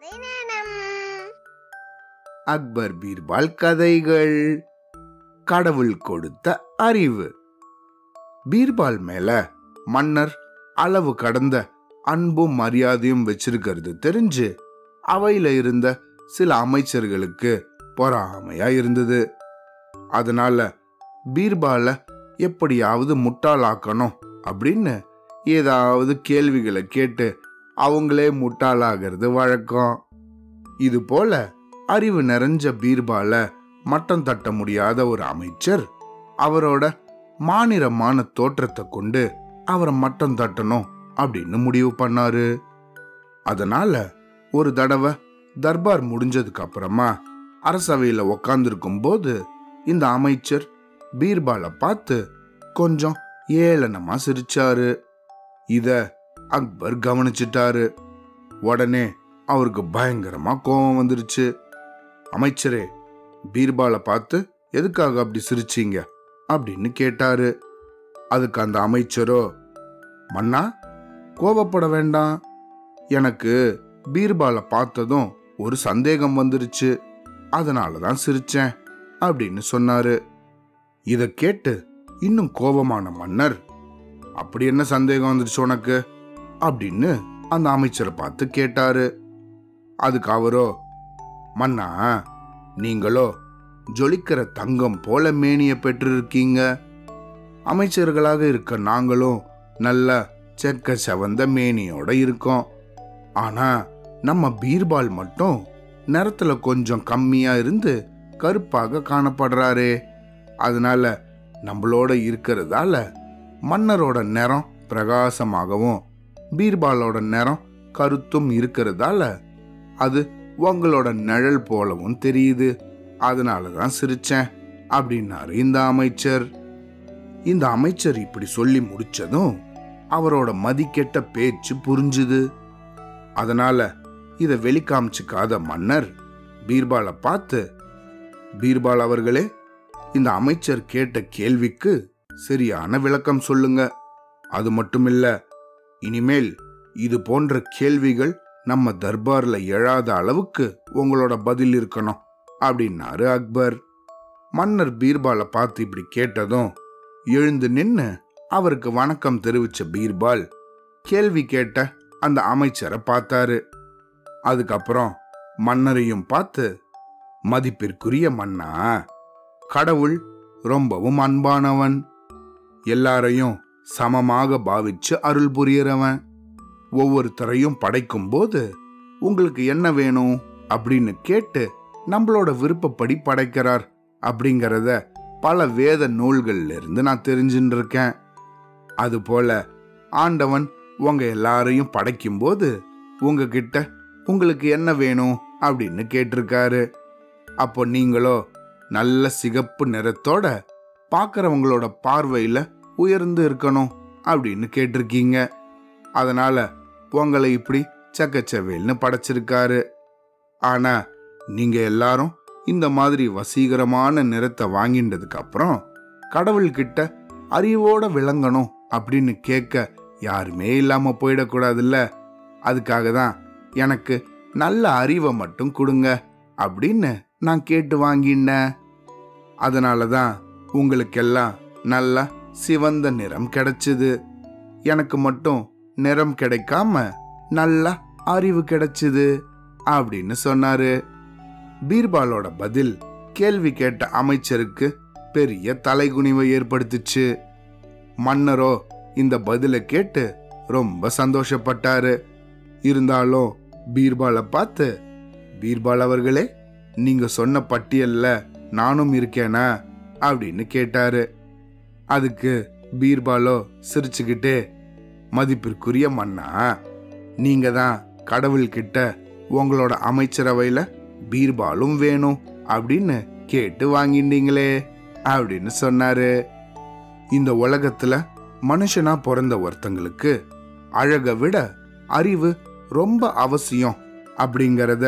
கதை நேரம் அக்பர் பீர்பால் கதைகள். கடவுள் கொடுத்த அறிவு. பீர்பால் மேல மன்னர் அளவு கடந்த அன்பும் மரியாதையும் வச்சிருக்கிறது தெரிஞ்சு அவையில இருந்த சில அமைச்சர்களுக்கு பொறாமையா இருந்தது. அதனால பீர்பால எப்படியாவது முட்டாளாக்கணும் அப்படின்னு ஏதாவது கேள்விகளை கேட்டு அவங்களே முட்டாளாகிறது வழக்கம். இது போல அறிவு நிறைஞ்ச பீர்பால மட்டம் தட்ட முடியாத ஒரு அமைச்சர். அவரோட மாநிலமான தோற்றத்தை கொண்டு அவரை மட்டம் தட்டணும் அப்படின்னு முடிவு பண்ணாரு. அதனால ஒரு தடவை தர்பார் முடிஞ்சதுக்கு அப்புறமா அரசவையில் உக்காந்துருக்கும் போது இந்த அமைச்சர் பீர்பாலை பார்த்து கொஞ்சம் ஏளனமா சிரிச்சாரு. இத அக்பர் கவனிச்சிட்டாரு. உடனே அவருக்கு பயங்கரமா கோபம் வந்துருச்சு. அமைச்சரே பீர்பாலை பார்த்து எதுக்காக அப்படி சிரிச்சீங்க? அப்படின்னு கேட்டாரு. அதுக்கு அந்த அமைச்சரோ மன்னா கோபப்பட வேண்டாம். எனக்கு பீர்பாலை பார்த்ததும் ஒரு சந்தேகம் வந்துருச்சு. அதனால தான் சிரிச்சேன் அப்படின்னு சொன்னாரு. இதை கேட்டு இன்னும் கோபமான மன்னர் அப்படி என்ன சந்தேகம் வந்துருச்சு உனக்கு? அப்படின்னு அந்த அமைச்சரை பார்த்து கேட்டாரு. அதுக்கு அவரோ மன்னா நீங்களோ ஜொலிக்கிற தங்கம் போல மேனிய பெற்றிருக்கீங்க. அமைச்சர்களாக இருக்க நாங்களும் நல்ல செக்க செவந்த மேனியோட இருக்கோம். ஆனா நம்ம பீர்பால் மட்டும் நிறத்துல கொஞ்சம் கம்மியா இருந்து கருப்பாக காணப்படுறாரே. அதனால நம்மளோட இருக்கிறதால மன்னரோட நிறம் பிரகாசமாகவும் பீர்பாலோட நிறம் கருத்தும் இருக்கிறதால அது உங்களோட நிழல் போலவும் தெரியுது. அதனால தான் சிரிச்சேன் அப்படின்னாரு இந்த அமைச்சர். இந்த அமைச்சர் இப்படி சொல்லி முடிச்சதும் அவரோட மதிக்கெட்ட பேச்சு புரிஞ்சுது. அதனால இதை வெளிக்காமிச்சுக்காத மன்னர் பீர்பாலை பார்த்து பீர்பால் அவர்களே இந்த அமைச்சர் கேட்ட கேள்விக்கு சரியான விளக்கம் சொல்லுங்க. அது மட்டும் இல்லை இனிமேல் இது போன்ற கேள்விகள் நம்ம தர்பார்ல எழாத அளவுக்கு உங்களோட பதில் இருக்கணும் அப்படின்னாரு அக்பர். மன்னர் பீர்பாலை பார்த்து இப்படி கேட்டதும் எழுந்து நின்று அவருக்கு வணக்கம் தெரிவிச்ச பீர்பால் கேள்வி கேட்ட அந்த அமைச்சரை பார்த்தாரு. அதுக்கப்புறம் மன்னரையும் பார்த்து மதிப்பிற்குரிய மன்னா கடவுள் ரொம்பவும் அன்பானவன். எல்லாரையும் சமமாக பாவிச்சு அருள் புரியறவன். ஒவ்வொருத்தரையும் படைக்கும் போது உங்களுக்கு என்ன வேணும் அப்படின்னு கேட்டு நம்மளோட விருப்பப்படி படைக்கிறார் அப்படிங்கிறத பல வேத நூல்கள்ல இருந்து நான் தெரிஞ்சுட்டு இருக்கேன் அதுபோல ஆண்டவன் உங்க எல்லாரையும் படைக்கும் போது உங்ககிட்ட உங்களுக்கு என்ன வேணும் அப்படின்னு கேட்டிருக்காரு. அப்போ நீங்களோ நல்ல சிகப்பு நிறத்தோட பார்க்குறவங்களோட பார்வையில் உயர்ந்து இருக்கணும் அப்படின்னு கேட்டிருக்கீங்க. அதனால உங்களை இப்படி சக்கச்சவேல்னு படைச்சிருக்காரு. ஆனா நீங்க எல்லாரும் இந்த மாதிரி வசீகரமான நிறத்தை வாங்கின்றதுக்கு அப்புறம் கடவுள்கிட்ட அறிவோட விளங்கணும் அப்படின்னு கேட்க யாருமே இல்லாம போயிடக்கூடாதுல்ல. அதுக்காக தான் எனக்கு நல்ல அறிவை மட்டும் கொடுங்க அப்படின்னு நான் கேட்டு வாங்கினேன். அதனால தான் உங்களுக்கெல்லாம் நல்லா சிவந்த நிறம் கிடைச்சது. எனக்கு மட்டும் நிறம் கிடைக்காம நல்ல அறிவு கிடைச்சது அப்படின்னு சொன்னாரு. பீர்பாலோட பதில் கேள்வி கேட்ட அமைச்சருக்கு பெரிய தலைகுனிவை ஏற்படுத்துச்சு. மன்னரோ இந்த பதிலை கேட்டு ரொம்ப சந்தோஷப்பட்டாரு. இருந்தாலும் பீர்பாலை பார்த்து பீர்பால் அவர்களே நீங்க சொன்ன பட்டியல்ல நானும் இருக்கேனா? அப்படின்னு கேட்டாரு. அதுக்கு பீர்பாலோ சிரிச்சுக்கிட்டே மதிப்பிற்குரிய மன்னா நீங்க தான் கடவுள்கிட்ட உங்களோட அமைச்சரவையில பீர்பாலும் வேணும் அப்படின்னு கேட்டு வாங்கிட்டீங்களே அப்படின்னு சொன்னாரு. இந்த உலகத்துல மனுஷனா பிறந்த ஒருத்தங்களுக்கு அழக விட அறிவு ரொம்ப அவசியம் அப்படிங்கறத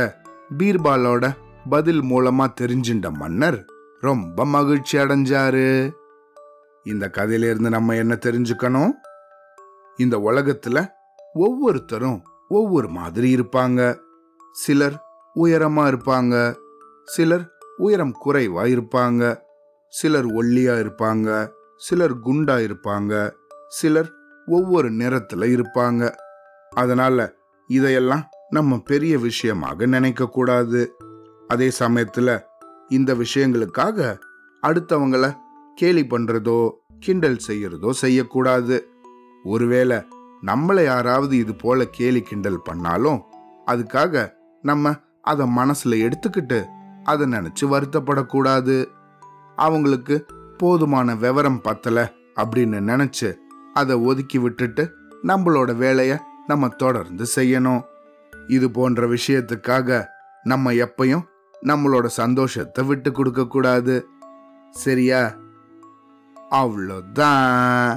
பீர்பாலோட பதில் மூலமா தெரிஞ்சின்ற மன்னர் ரொம்ப மகிழ்ச்சி அடைஞ்சாரு. இந்த கதையிலேருந்து நம்ம என்ன தெரிஞ்சுக்கணும்? இந்த உலகத்துல ஒவ்வொருத்தரும் ஒவ்வொரு மாதிரி இருப்பாங்க. சிலர் உயரமா இருப்பாங்க. சிலர் உயரம் குறைவா இருப்பாங்க. சிலர் ஒல்லியா இருப்பாங்க. சிலர் குண்டா இருப்பாங்க. சிலர் ஒவ்வொரு நிறத்துல இருப்பாங்க. அதனால இதையெல்லாம் நம்ம பெரிய விஷயமாக நினைக்க கூடாது அதே சமயத்துல இந்த விஷயங்களுக்காக அடுத்தவங்கள கேலி பண்றதோ கிண்டல் செய்யறதோ செய்யக்கூடாது. ஒருவேளை நம்மளை யாராவது இது போல கேலி கிண்டல் பண்ணாலும் அதுக்காக நம்ம அதை மனசுல எடுத்துக்கிட்டு அதை நினைச்சு வருத்தப்படக்கூடாது. அவங்களுக்கு போதுமான விவரம் பத்தல அப்படின்னு நினைச்சு அதை ஒதுக்கி விட்டுட்டு நம்மளோட வேலையை நம்ம தொடர்ந்து செய்யணும். இது போன்ற விஷயத்துக்காக நம்ம எப்பயும் நம்மளோட சந்தோஷத்தை விட்டு கொடுக்க கூடாது சரியா? அவ்வளோதான்